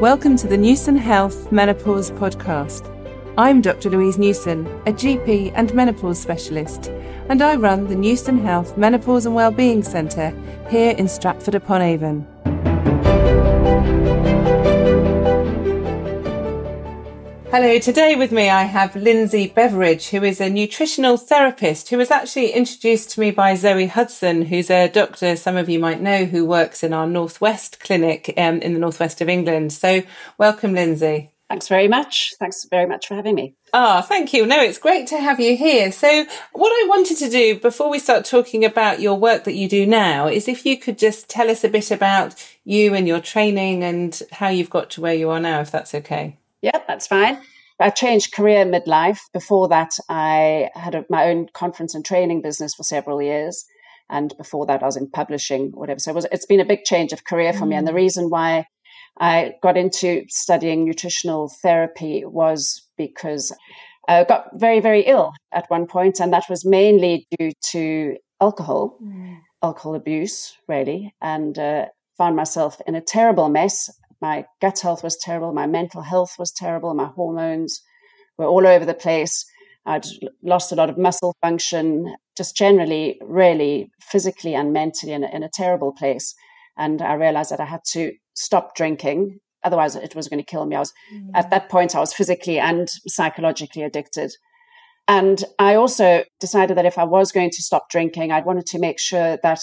Welcome to the Newson Health Menopause Podcast. I'm Dr. Louise Newson, a GP and menopause specialist, and I run the Newson Health Menopause and Wellbeing Centre here in Stratford upon Avon. Hello, today with me I have Lindsey Beveridge, who is a nutritional therapist who was actually introduced to me by Zoe Hudson, who's a doctor some of you might know who works in our Northwest clinic um, in the Northwest of England. So, welcome, Lindsey. Thanks very much. Thanks very much for having me. Ah, thank you. No, it's great to have you here. So, what I wanted to do before we start talking about your work that you do now is if you could just tell us a bit about you and your training and how you've got to where you are now, if that's okay. Yeah, that's fine. I changed career midlife. Before that, I had a, my own conference and training business for several years. And before that, I was in publishing, whatever. So it was, it's been a big change of career for mm. me. And the mm. reason why I got into studying nutritional therapy was because I got very, very ill at one point, and that was mainly due to alcohol, mm. alcohol abuse, really, and uh, found myself in a terrible mess my gut health was terrible. My mental health was terrible. My hormones were all over the place. I'd lost a lot of muscle function, just generally, really physically and mentally in a, in a terrible place. And I realized that I had to stop drinking. Otherwise, it was going to kill me. I was, mm. at that point, I was physically and psychologically addicted. And I also decided that if I was going to stop drinking, I wanted to make sure that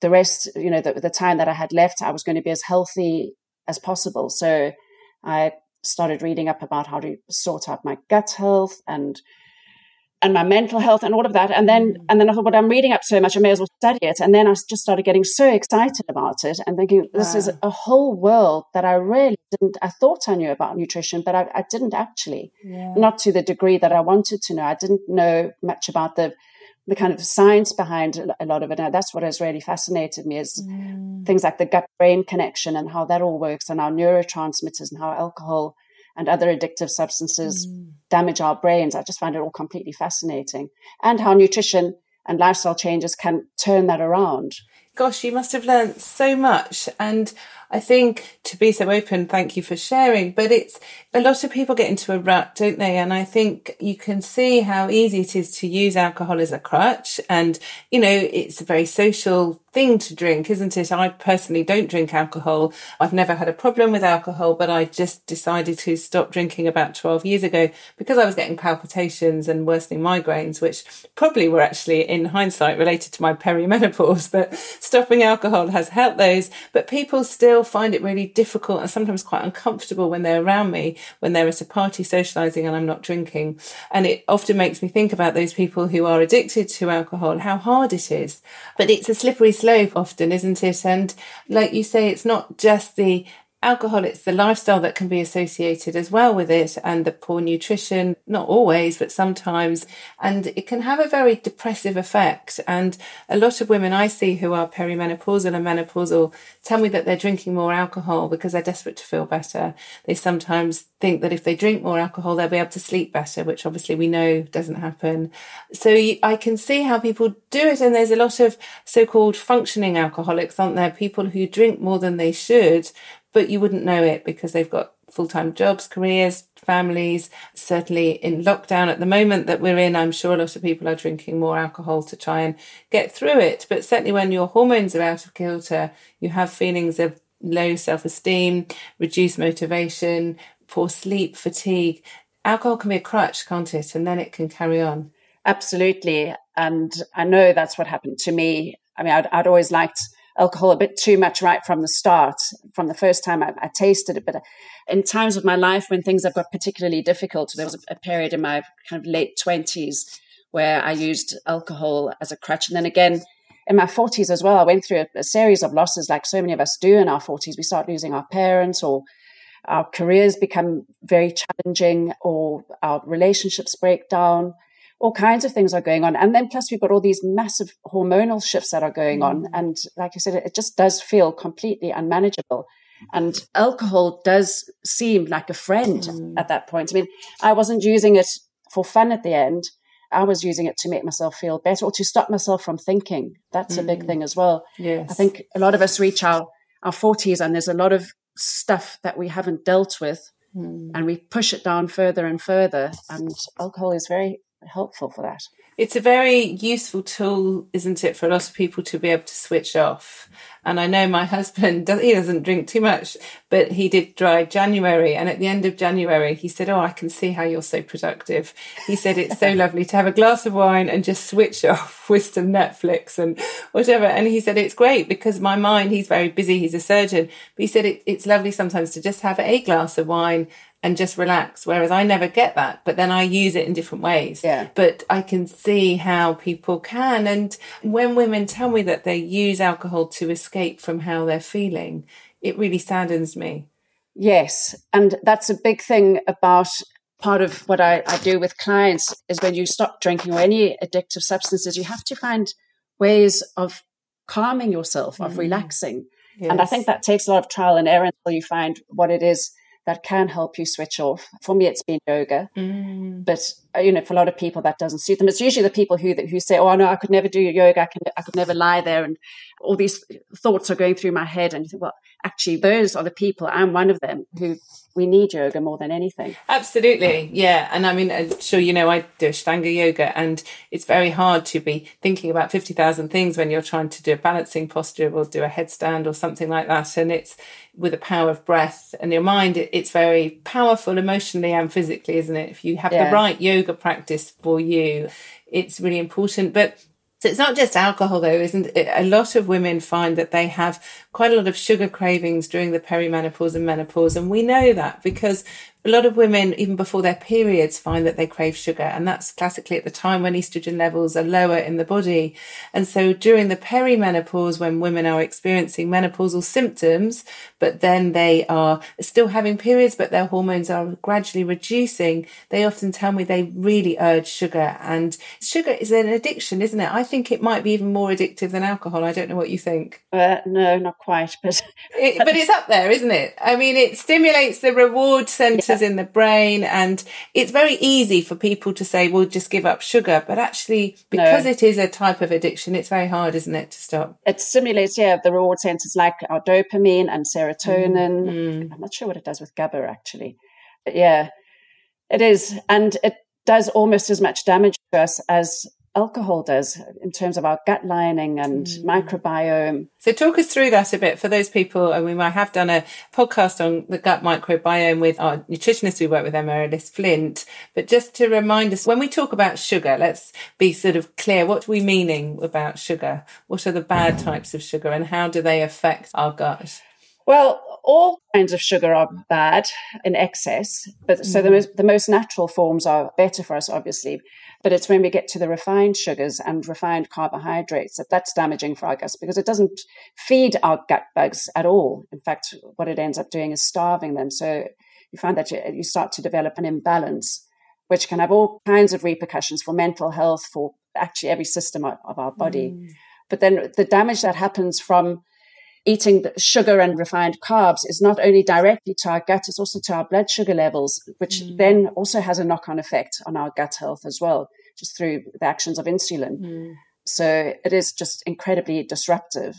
the rest, you know, the, the time that I had left, I was going to be as healthy as possible. So I started reading up about how to sort out my gut health and and my mental health and all of that. And then mm. and then I thought, well, I'm reading up so much, I may as well study it. And then I just started getting so excited about it and thinking, this is a whole world that I really didn't. I thought I knew about nutrition, but I, I didn't actually, yeah. not to the degree that I wanted to know. I didn't know much about the the kind of science behind a lot of it. And that's what has really fascinated me is mm. things like the gut brain connection and how that all works and our neurotransmitters and how alcohol and other addictive substances mm. damage our brains. I just find it all completely fascinating. And how nutrition and lifestyle changes can turn that around. Gosh, you must have learned so much. And I think to be so open, thank you for sharing. But it's a lot of people get into a rut, don't they? And I think you can see how easy it is to use alcohol as a crutch. And, you know, it's a very social thing to drink, isn't it? I personally don't drink alcohol. I've never had a problem with alcohol, but I just decided to stop drinking about 12 years ago because I was getting palpitations and worsening migraines, which probably were actually in hindsight related to my perimenopause, but stopping alcohol has helped those. But people still find it really difficult and sometimes quite uncomfortable when they're around me, when they're at a party socializing and I'm not drinking. And it often makes me think about those people who are addicted to alcohol, how hard it is. But it's a slippery slope often, isn't it? And like you say, it's not just the alcohol, it's the lifestyle that can be associated as well with it and the poor nutrition, not always, but sometimes. And it can have a very depressive effect. And a lot of women I see who are perimenopausal and menopausal tell me that they're drinking more alcohol because they're desperate to feel better. They sometimes think that if they drink more alcohol, they'll be able to sleep better, which obviously we know doesn't happen. So I can see how people do it. And there's a lot of so-called functioning alcoholics, aren't there? People who drink more than they should, but you wouldn't know it because they've got full-time jobs, careers, families. Certainly in lockdown at the moment that we're in, I'm sure a lot of people are drinking more alcohol to try and get through it. But certainly when your hormones are out of kilter, you have feelings of low self-esteem, reduced motivation, poor sleep, fatigue. Alcohol can be a crutch, can't it? And then it can carry on. Absolutely. And I know that's what happened to me. I mean, I'd, I'd always liked alcohol a bit too much right from the start, from the first time I, I, tasted it. But uh, in times of my life when things have got particularly difficult, there was a, a period in my kind of late 20s where I used alcohol as a crutch. And then again, in my 40s as well, I went through a, a series of losses like so many of us do in our 40s. We start losing our parents or our careers become very challenging or our relationships break down all kinds of things are going on. And then plus we've got all these massive hormonal shifts that are going on. Mm. And like I said, it just does feel completely unmanageable. And alcohol does seem like a friend mm. at that point. I mean, I wasn't using it for fun at the end. I was using it to make myself feel better or to stop myself from thinking. That's mm. a big mm. thing as well. Yes. I think a lot of us reach our, our 40s and there's a lot of stuff that we haven't dealt with mm. and we push it down further and further. And alcohol is very helpful for that. It's a very useful tool, isn't it, for a lot of people to be able to switch off. And I know my husband, does, he doesn't drink too much, but he did dry January. And at the end of January, he said, Oh, I can see how you're so productive. He said, It's so lovely to have a glass of wine and just switch off with some Netflix and whatever. And he said, It's great because my mind, he's very busy. He's a surgeon. But he said, it, It's lovely sometimes to just have a glass of wine and just relax. Whereas I never get that, but then I use it in different ways. Yeah. But I can see how people can. And when women tell me that they use alcohol to escape from how they're feeling, it really saddens me. Yes. And that's a big thing about part of what I, I do with clients is when you stop drinking or any addictive substances, you have to find ways of calming yourself, of mm. relaxing. Yes. And I think that takes a lot of trial and error until you find what it is that can help you switch off. For me, it's been yoga, mm. but Uh, you know, for a lot of people, that doesn't suit them. It's usually the people who who say, "Oh no, I could never do yoga. I can, I could never lie there," and all these thoughts are going through my head. And you think, well, actually, those are the people. I'm one of them who we need yoga more than anything. Absolutely. Yeah. And I mean, I'm sure you know, I do Ashtanga yoga and it's very hard to be thinking about 50,000 things when you're trying to do a balancing posture or do a headstand or something like that. And it's with the power of breath and your mind, it's very powerful emotionally and physically, isn't it? If you have yeah. the right yoga practice for you, it's really important. But so it's not just alcohol though, isn't it? A lot of women find that they have quite a lot of sugar cravings during the perimenopause and menopause. And we know that because a lot of women, even before their periods, find that they crave sugar. And that's classically at the time when estrogen levels are lower in the body. And so during the perimenopause, when women are experiencing menopausal symptoms, but then they are still having periods, but their hormones are gradually reducing, they often tell me they really urge sugar. And sugar is an addiction, isn't it? I think it might be even more addictive than alcohol. I don't know what you think. Uh, no, not quite, but. it, but it's up there, isn't it? I mean, it stimulates the reward center yeah. In the brain. And it's very easy for people to say, well, just give up sugar. But actually, because no. it is a type of addiction, it's very hard, isn't it, to stop? It stimulates, yeah, the reward centers like our dopamine and serotonin. Mm. I'm not sure what it does with GABA, actually. But yeah, it is. And it does almost as much damage to us as alcohol does in terms of our gut lining and mm. microbiome. So, talk us through that a bit for those people. And we might have done a podcast on the gut microbiome with our nutritionist we work with, Amaryllis Flint. But just to remind us, when we talk about sugar, let's be sort of clear. What are we meaning about sugar? What are the bad types of sugar and how do they affect our gut? Well, all kinds of sugar are bad in excess, but so the mm. most, the most natural forms are better for us, obviously. But it's when we get to the refined sugars and refined carbohydrates that that's damaging for our guts because it doesn't feed our gut bugs at all. In fact, what it ends up doing is starving them. So you find that you, you start to develop an imbalance, which can have all kinds of repercussions for mental health, for actually every system of, of our body. Mm. But then the damage that happens from eating sugar and refined carbs is not only directly to our gut, it's also to our blood sugar levels, which mm. then also has a knock on effect on our gut health as well, just through the actions of insulin. Mm. So it is just incredibly disruptive.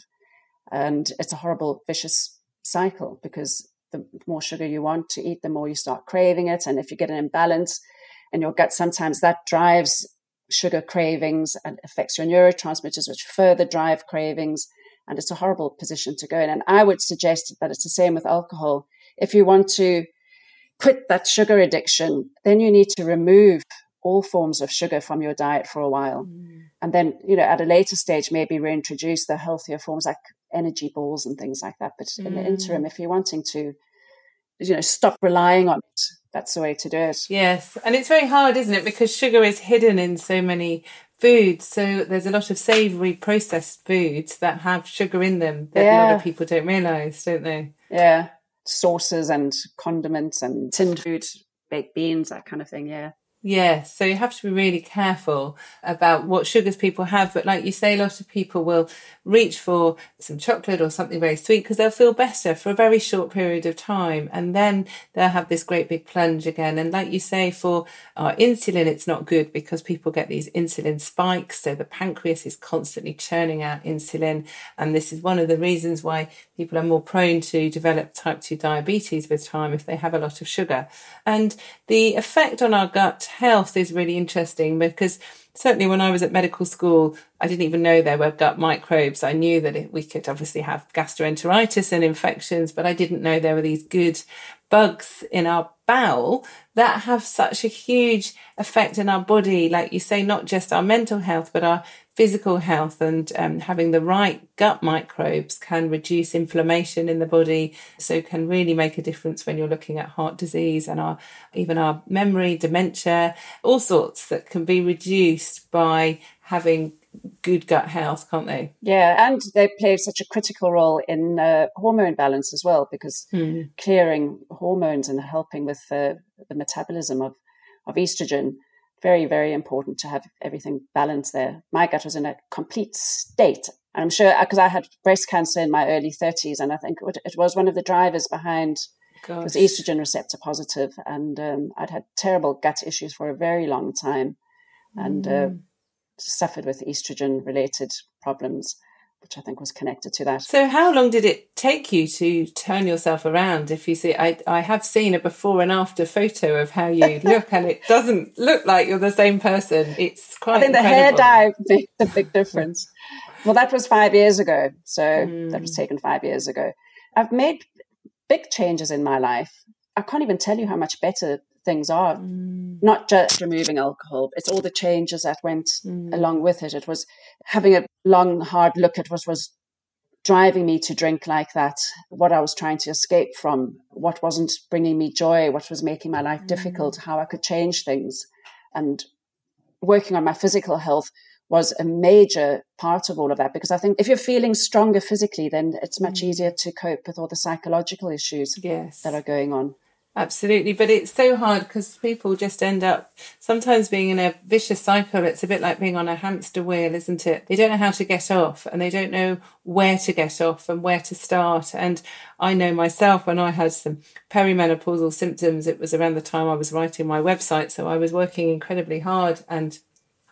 And it's a horrible, vicious cycle because the more sugar you want to eat, the more you start craving it. And if you get an imbalance in your gut, sometimes that drives sugar cravings and affects your neurotransmitters, which further drive cravings and it's a horrible position to go in. And I would suggest that it's the same with alcohol. If you want to quit that sugar addiction, then you need to remove all forms of sugar from your diet for a while. Mm. And then, you know, at a later stage, maybe reintroduce the healthier forms like energy balls and things like that. But mm. in the interim, mm. if you're wanting to, you know, stop relying on it, that's the way to do it. Yes. And it's very hard, isn't it? Because sugar is hidden in so many foods. So there's a lot of savoury processed foods that have sugar in them that yeah. a lot of people don't realise, don't they? Yeah. Sauces and condiments and tinned food, baked beans, that kind of thing. Yeah. Yeah, so you have to be really careful about what sugars people have. But like you say, a lot of people will reach for some chocolate or something very sweet because they'll feel better for a very short period of time. And then they'll have this great big plunge again. And like you say, for our insulin, it's not good because people get these insulin spikes. So the pancreas is constantly churning out insulin. And this is one of the reasons why people are more prone to develop type 2 diabetes with time if they have a lot of sugar. And the effect on our gut health is really interesting because certainly when I was at medical school, I didn't even know there were gut microbes. I knew that we could obviously have gastroenteritis and infections, but I didn't know there were these good bugs in our bowel that have such a huge effect in our body. Like you say, not just our mental health, but our physical health and um, having the right gut microbes can reduce inflammation in the body so can really make a difference when you're looking at heart disease and our even our memory dementia all sorts that can be reduced by having good gut health can't they yeah and they play such a critical role in uh, hormone balance as well because hmm. clearing hormones and helping with uh, the metabolism of of estrogen very, very important to have everything balanced there. My gut was in a complete state. I'm sure because I had breast cancer in my early 30s, and I think it was one of the drivers behind was estrogen receptor positive, and um, I'd had terrible gut issues for a very long time, and uh, mm. uh, suffered with estrogen related problems which I think was connected to that. So, how long did it take you to turn yourself around? If you see, I, I have seen a before and after photo of how you look, and it doesn't look like you're the same person. It's quite. I think incredible. the hair dye makes a big difference. well, that was five years ago, so mm. that was taken five years ago. I've made big changes in my life. I can't even tell you how much better things are. Mm. Not just removing alcohol, it's all the changes that went mm. along with it. It was having a long, hard look at what was driving me to drink like that, what I was trying to escape from, what wasn't bringing me joy, what was making my life mm. difficult, how I could change things. And working on my physical health was a major part of all of that because I think if you're feeling stronger physically, then it's much mm. easier to cope with all the psychological issues yes. that are going on. Absolutely, but it's so hard because people just end up sometimes being in a vicious cycle. It's a bit like being on a hamster wheel, isn't it? They don't know how to get off and they don't know where to get off and where to start. And I know myself when I had some perimenopausal symptoms, it was around the time I was writing my website. So I was working incredibly hard and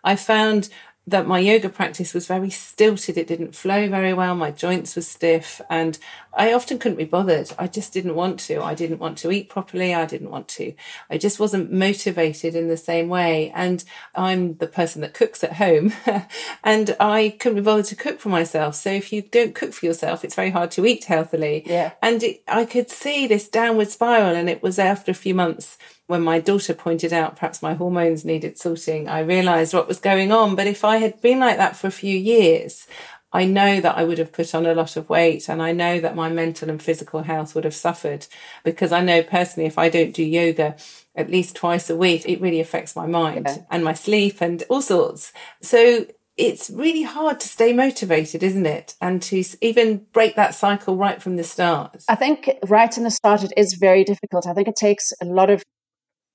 I found that my yoga practice was very stilted. It didn't flow very well. My joints were stiff and I often couldn't be bothered. I just didn't want to. I didn't want to eat properly. I didn't want to. I just wasn't motivated in the same way. And I'm the person that cooks at home and I couldn't be bothered to cook for myself. So if you don't cook for yourself, it's very hard to eat healthily. Yeah. And it, I could see this downward spiral and it was after a few months when my daughter pointed out perhaps my hormones needed sorting, I realized what was going on. But if I had been like that for a few years, I know that I would have put on a lot of weight and I know that my mental and physical health would have suffered because I know personally if I don't do yoga at least twice a week, it really affects my mind yeah. and my sleep and all sorts. So it's really hard to stay motivated, isn't it? And to even break that cycle right from the start. I think right in the start, it is very difficult. I think it takes a lot of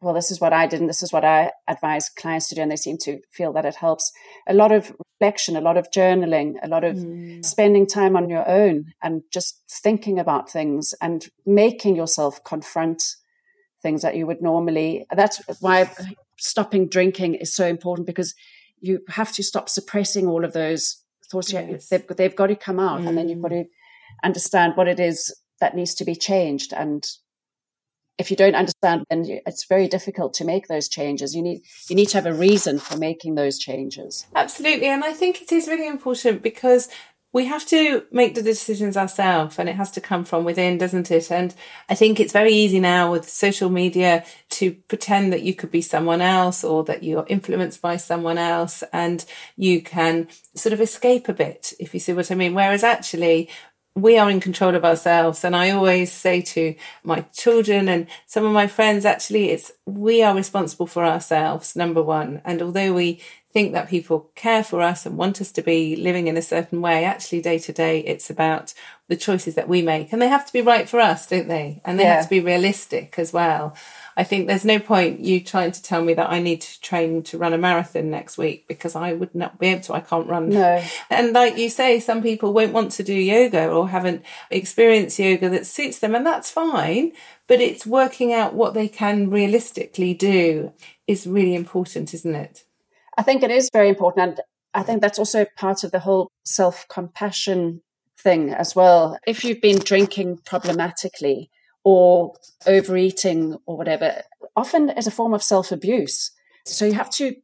well, this is what I did and this is what I advise clients to do. And they seem to feel that it helps. A lot of reflection, a lot of journaling, a lot of mm. spending time on your own and just thinking about things and making yourself confront things that you would normally. That's why stopping drinking is so important because you have to stop suppressing all of those thoughts. Yes. They've, they've got to come out mm. and then you've got mm. to understand what it is that needs to be changed and if you don't understand, then it's very difficult to make those changes. You need you need to have a reason for making those changes. Absolutely, and I think it is really important because we have to make the decisions ourselves and it has to come from within, doesn't it? And I think it's very easy now with social media to pretend that you could be someone else or that you're influenced by someone else and you can sort of escape a bit, if you see what I mean. Whereas actually we are in control of ourselves. And I always say to my children and some of my friends, actually, it's we are responsible for ourselves, number one. And although we think that people care for us and want us to be living in a certain way, actually, day to day, it's about the choices that we make. And they have to be right for us, don't they? And they yeah. have to be realistic as well. I think there's no point you trying to tell me that I need to train to run a marathon next week because I would not be able to. I can't run. No. And like you say, some people won't want to do yoga or haven't experienced yoga that suits them, and that's fine. But it's working out what they can realistically do is really important, isn't it? I think it is very important. And I think that's also part of the whole self compassion thing as well. If you've been drinking problematically or overeating or whatever, often as a form of self abuse. So you have to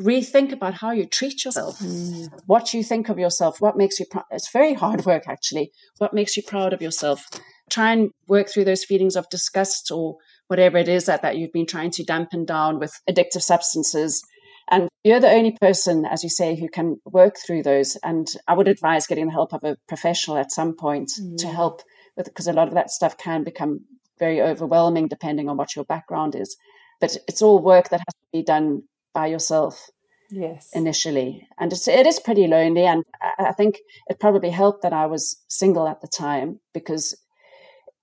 rethink about how you treat yourself, mm. what you think of yourself, what makes you proud. It's very hard work, actually. What makes you proud of yourself? Try and work through those feelings of disgust or whatever it is that, that you've been trying to dampen down with addictive substances and you're the only person, as you say, who can work through those. And I would advise getting the help of a professional at some point mm. to help because a lot of that stuff can become very overwhelming depending on what your background is. But it's all work that has to be done by yourself. Yes. Initially. And it's, it is pretty lonely. And I, I think it probably helped that I was single at the time because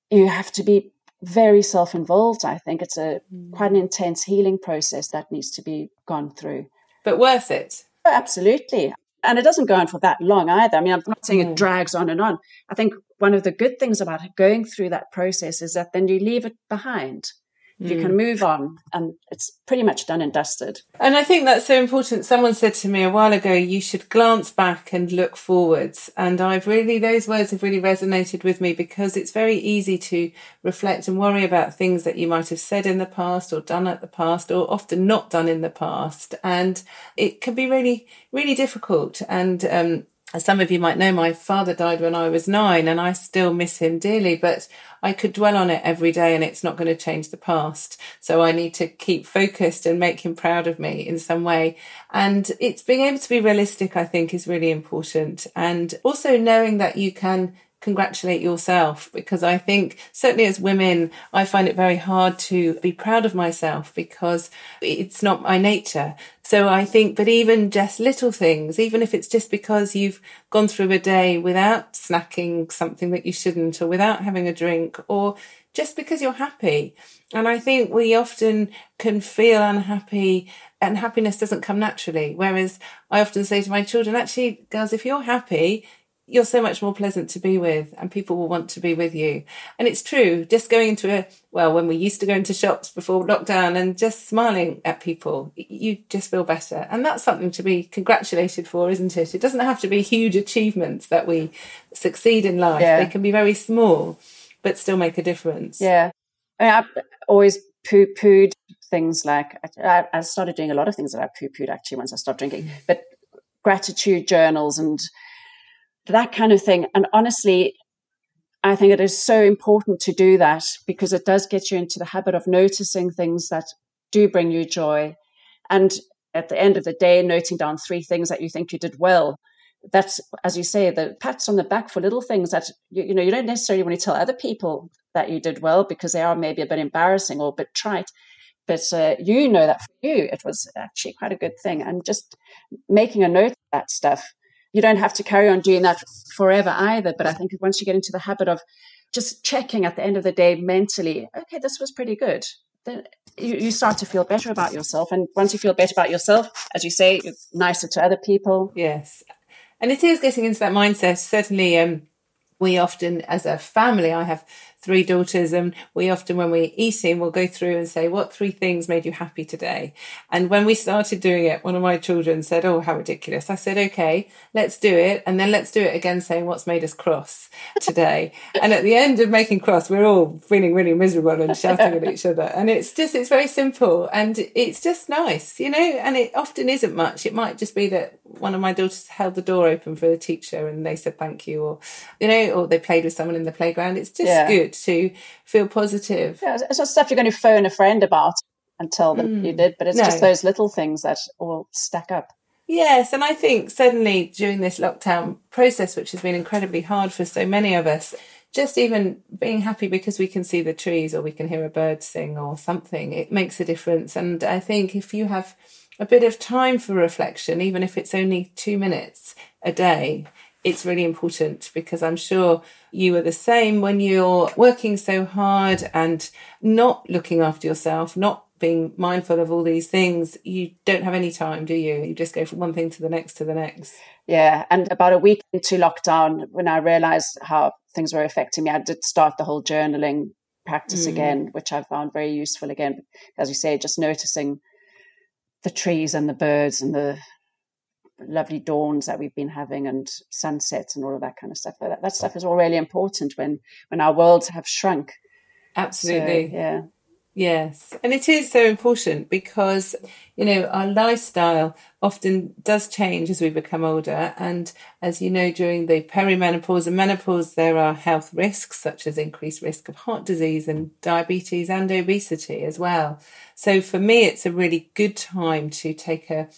you have to be very self-involved. I think it's a mm. quite an intense healing process that needs to be gone through. But worth it. Oh, absolutely. And it doesn't go on for that long either. I mean, I'm not saying mm. it drags on and on. I think one of the good things about going through that process is that then you leave it behind you can hmm. move on and it's pretty much done and dusted. And I think that's so important. Someone said to me a while ago, you should glance back and look forwards. And I've really, those words have really resonated with me because it's very easy to reflect and worry about things that you might have said in the past or done at the past or often not done in the past. And it can be really, really difficult. And, um, as some of you might know, my father died when I was nine and I still miss him dearly, but I could dwell on it every day and it's not going to change the past. So I need to keep focused and make him proud of me in some way. And it's being able to be realistic, I think is really important. And also knowing that you can congratulate yourself because I think certainly as women, I find it very hard to be proud of myself because it's not my nature. So I think, but even just little things, even if it's just because you've gone through a day without snacking something that you shouldn't or without having a drink or just because you're happy. And I think we often can feel unhappy and happiness doesn't come naturally. Whereas I often say to my children, actually, girls, if you're happy, you're so much more pleasant to be with and people will want to be with you. And it's true, just going into a, well, when we used to go into shops before lockdown and just smiling at people, you just feel better. And that's something to be congratulated for, isn't it? It doesn't have to be huge achievements that we succeed in life. Yeah. They can be very small, but still make a difference. Yeah. I mean, I've always poo pooed things like, I, I started doing a lot of things that I poo pooed actually once I stopped drinking, but gratitude journals and, that kind of thing. And honestly, I think it is so important to do that because it does get you into the habit of noticing things that do bring you joy. And at the end of the day, noting down three things that you think you did well. That's, as you say, the pats on the back for little things that, you, you know, you don't necessarily want to tell other people that you did well because they are maybe a bit embarrassing or a bit trite. But uh, you know that for you, it was actually quite a good thing. And just making a note of that stuff you don't have to carry on doing that forever either. But I think once you get into the habit of just checking at the end of the day mentally, okay, this was pretty good, then you, you start to feel better about yourself. And once you feel better about yourself, as you say, you're nicer to other people. Yes. And it is getting into that mindset. Certainly, um, we often, as a family, I have three daughters and we often when we're eating we'll go through and say what three things made you happy today? And when we started doing it one of my children said oh how ridiculous. I said okay let's do it and then let's do it again saying what's made us cross today? And at the end of making cross we're all feeling really miserable and shouting at each other. And it's just it's very simple and it's just nice you know? And it often isn't much. It might just be that one of my daughters held the door open for the teacher and they said thank you or you know or they played with someone in the playground. It's just yeah. good to feel positive. Yeah, it's not stuff you're going to phone a friend about and tell them mm. you did, but it's no. just those little things that all stack up. Yes, and I think suddenly during this lockdown process, which has been incredibly hard for so many of us, just even being happy because we can see the trees or we can hear a bird sing or something, it makes a difference. And I think if you have a bit of time for reflection, even if it's only two minutes a day, it's really important because I'm sure you are the same when you're working so hard and not looking after yourself, not being mindful of all these things, you don't have any time, do you? You just go from one thing to the next to the next. Yeah. And about a week into lockdown, when I realized how things were affecting me, I did start the whole journaling practice mm. again, which I found very useful again. As you say, just noticing the trees and the birds and the lovely dawns that we've been having and sunsets and all of that kind of stuff. That, that stuff is all really important when, when our worlds have shrunk. Absolutely. So, yeah. Yes. And it is so important because, you know, our lifestyle often does change as we become older. And as you know, during the perimenopause and menopause, there are health risks such as increased risk of heart disease and diabetes and obesity as well. So for me, it's a really good time to take a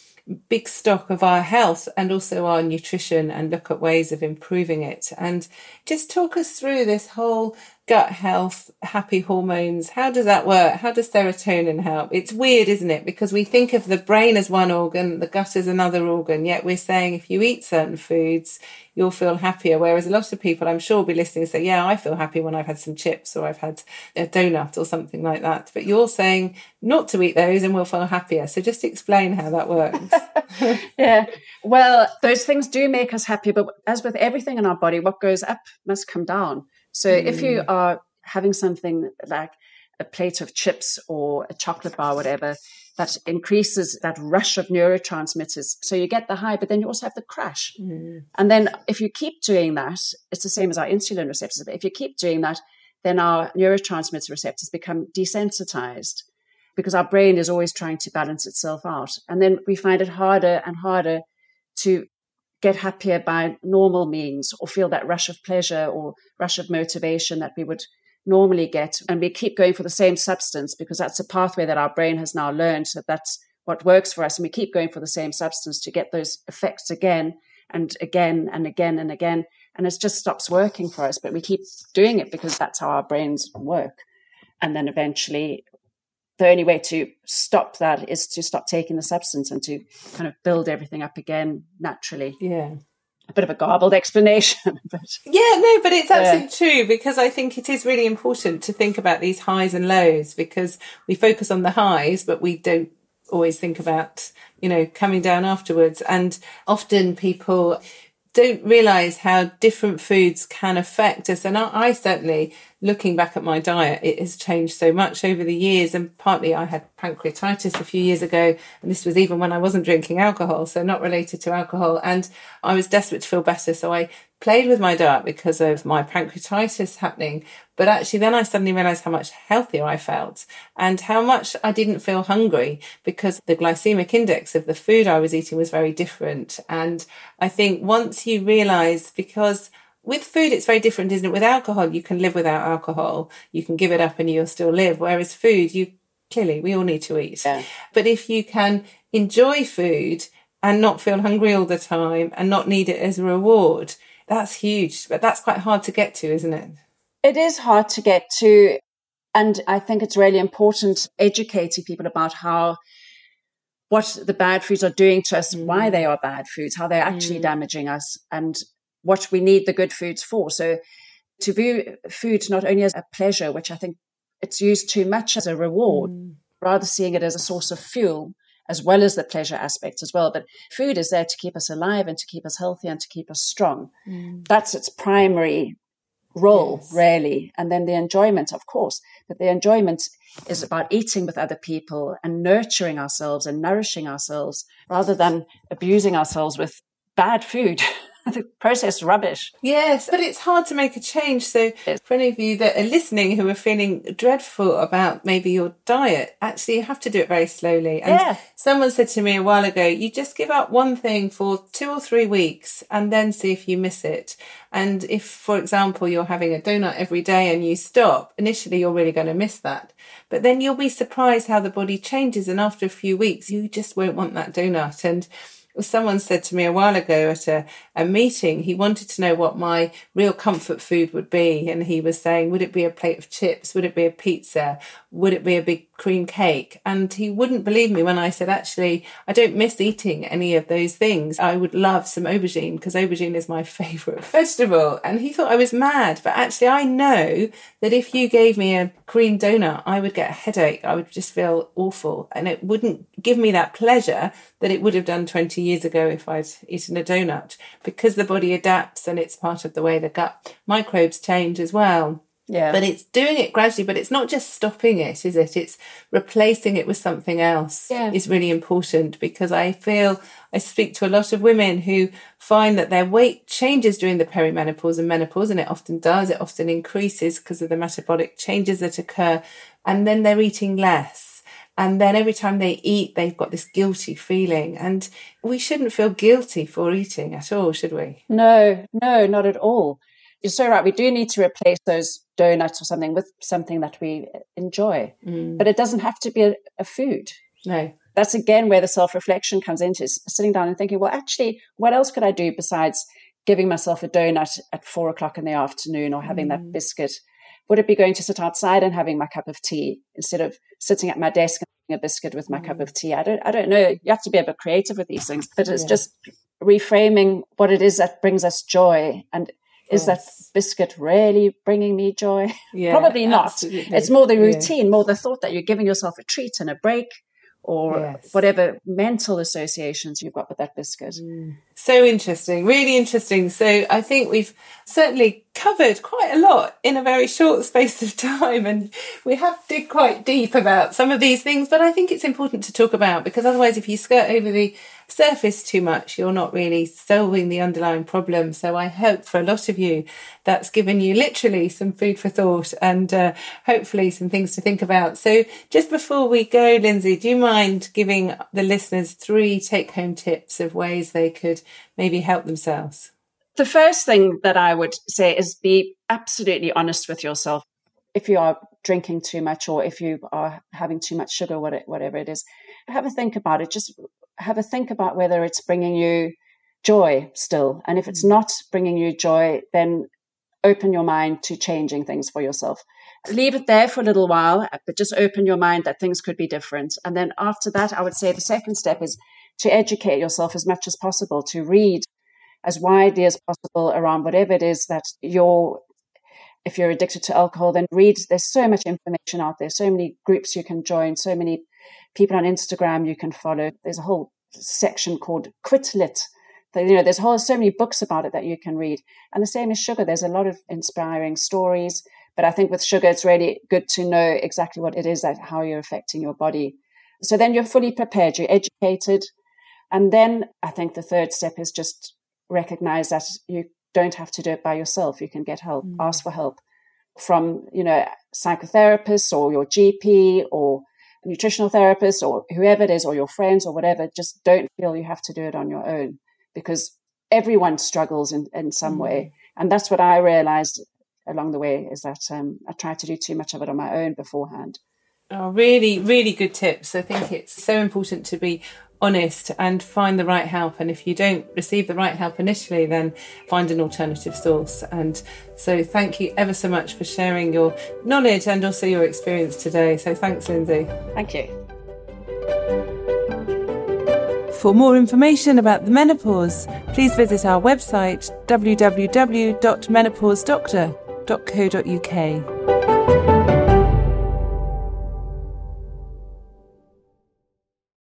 big stock of our health and also our nutrition and look at ways of improving it. And just talk us through this whole gut health, happy hormones. How does that work? How does serotonin help? It's weird, isn't it? Because we think of the brain as one organ, the gut as another organ, yet we're saying if you eat certain foods, you'll feel happier. Whereas a lot of people, I'm sure, will be listening and say, yeah, I feel happy when I've had some chips or I've had a donut or something like that. But you're saying not to eat those and we'll feel happier. So just explain how that works. yeah. Well, those things do make us happy. But as with everything in our body, what goes up must come down. So mm. if you mm. are having something like a plate of chips or a chocolate bar, whatever, that increases that rush of neurotransmitters. So you get the high, but then you also have the crash. Mm. And then if you keep doing that, it's the same as our insulin receptors. But if you keep doing that, then our neurotransmitter receptors become desensitized because our brain is always trying to balance itself out. And then we find it harder and harder to get happier by normal means or feel that rush of pleasure or rush of motivation that we would normally get. And we keep going for the same substance because that's a pathway that our brain has now learned that that's what works for us. And we keep going for the same substance to get those effects again and again and again and again. And it just stops working for us. But we keep doing it because that's how our brains work. And then eventually the only way to stop that is to stop taking the substance and to kind of build everything up again naturally. Yeah. A bit of a garbled explanation, but yeah, no, but it's absolutely yeah. true because I think it is really important to think about these highs and lows because we focus on the highs, but we don't always think about you know coming down afterwards. And often people don't realize how different foods can affect us. And I, I, certainly, looking back at my diet, it has changed so much over the years. And partly I had pancreatitis a few years ago. And this was even when I wasn't drinking alcohol. So not related to alcohol. And I was desperate to feel better. So I played with my diet because of my pancreatitis happening. But actually, then I suddenly realized how much healthier I felt and how much I didn't feel hungry because the glycemic index of the food I was eating was very different. And I think once you realize, because with food, it's very different, isn't it? With alcohol, you can live without alcohol. You can give it up and you'll still live. Whereas food, you clearly, we all need to eat. Yeah. But if you can enjoy food and not feel hungry all the time and not need it as a reward, that's huge, but that's quite hard to get to, isn't it? It is hard to get to. And I think it's really important educating people about how what the bad foods are doing to us, mm. why they are bad foods, how they're actually mm. damaging us, and what we need the good foods for. So to view food not only as a pleasure, which I think it's used too much as a reward, mm. rather seeing it as a source of fuel as well as the pleasure aspects as well. But food is there to keep us alive and to keep us healthy and to keep us strong. Mm. That's its primary role, yes. really. And then the enjoyment, of course. But the enjoyment is about eating with other people and nurturing ourselves and nourishing ourselves rather than abusing ourselves with bad food. the processed rubbish. Yes, but it's hard to make a change. So, for any of you that are listening who are feeling dreadful about maybe your diet, actually, you have to do it very slowly. And yeah. someone said to me a while ago, you just give up one thing for two or three weeks and then see if you miss it. And if, for example, you're having a donut every day and you stop, initially you're really going to miss that. But then you'll be surprised how the body changes. And after a few weeks, you just won't want that donut. And someone said to me a while ago at a, a meeting, he wanted to know what my real comfort food would be. And he was saying, would it be a plate of chips? Would it be a pizza? Would it be a big cream cake. And he wouldn't believe me when I said, actually, I don't miss eating any of those things. I would love some aubergine because aubergine is my favorite vegetable. And he thought I was mad. But actually, I know that if you gave me a cream donut, I would get a headache. I would just feel awful. And it wouldn't give me that pleasure that it would have done 20 years ago if I'd eaten a donut because the body adapts and it's part of the way the gut microbes change as well. Yeah. But it's doing it gradually, but it's not just stopping it, is it? It's replacing it with something else yeah. is really important because I feel I speak to a lot of women who find that their weight changes during the perimenopause and menopause, and it often does. It often increases because of the metabolic changes that occur. And then they're eating less. And then every time they eat, they've got this guilty feeling. And we shouldn't feel guilty for eating at all, should we? No, no, not at all you're so right. We do need to replace those donuts or something with something that we enjoy. Mm. But it doesn't have to be a, a food. No. That's again where the self reflection comes into sitting down and thinking, well, actually, what else could I do besides giving myself a donut at four o'clock in the afternoon or having mm. that biscuit? Would it be going to sit outside and having my cup of tea instead of sitting at my desk and having a biscuit with my mm. cup of tea? I don't, I don't know. You have to be a bit creative with these things, but it's yeah. just reframing what it is that brings us joy and is that biscuit really bringing me joy? Yeah, Probably not. Absolutely. It's more the routine, yeah. more the thought that you're giving yourself a treat and a break or yes. whatever mental associations you've got with that biscuit. Mm. So interesting, really interesting. So I think we've certainly covered quite a lot in a very short space of time and we have dig quite deep about some of these things, but I think it's important to talk about because otherwise if you skirt over the surface too much, you're not really solving the underlying problem. So I hope for a lot of you that's given you literally some food for thought and uh, hopefully some things to think about. So just before we go, Lindsey, do you mind giving the listeners three take home tips of ways they could maybe help themselves? The first thing that I would say is be absolutely honest with yourself. If you are drinking too much or if you are having too much sugar, whatever it is, have a think about it. Just have a think about whether it's bringing you joy still. And if it's mm. not bringing you joy, then open your mind to changing things for yourself. Leave it there for a little while, but just open your mind that things could be different. And then after that, I would say the second step is to educate yourself as much as possible, to read as widely as possible around whatever it is that you're if you're addicted to alcohol, then read. There's so much information out there, so many groups you can join, so many people on Instagram you can follow. There's a whole section called Quit Lit. You know, there's whole so many books about it that you can read. And the same as sugar. There's a lot of inspiring stories. But I think with sugar, it's really good to know exactly what it is that how you're affecting your body. So then you're fully prepared, you're educated. And then I think the third step is just recognize that you don't have to do it by yourself. You can get help, mm. ask for help from, you know, psychotherapists or your GP or nutritional therapist or whoever it is, or your friends or whatever, just don't feel you have to do it on your own because everyone struggles in, in some mm. way. And that's what I realized along the way is that um, I tried to do too much of it on my own beforehand. Oh, really, really good tips. I think it's so important to be honest and find the right help. And if you don't receive the right help initially, then find an alternative source. And so thank you ever so much for sharing your knowledge and also your experience today. So thanks, Lindsey. Thank you. For more information about the menopause, please visit our website www.menopausedoctor.co.uk.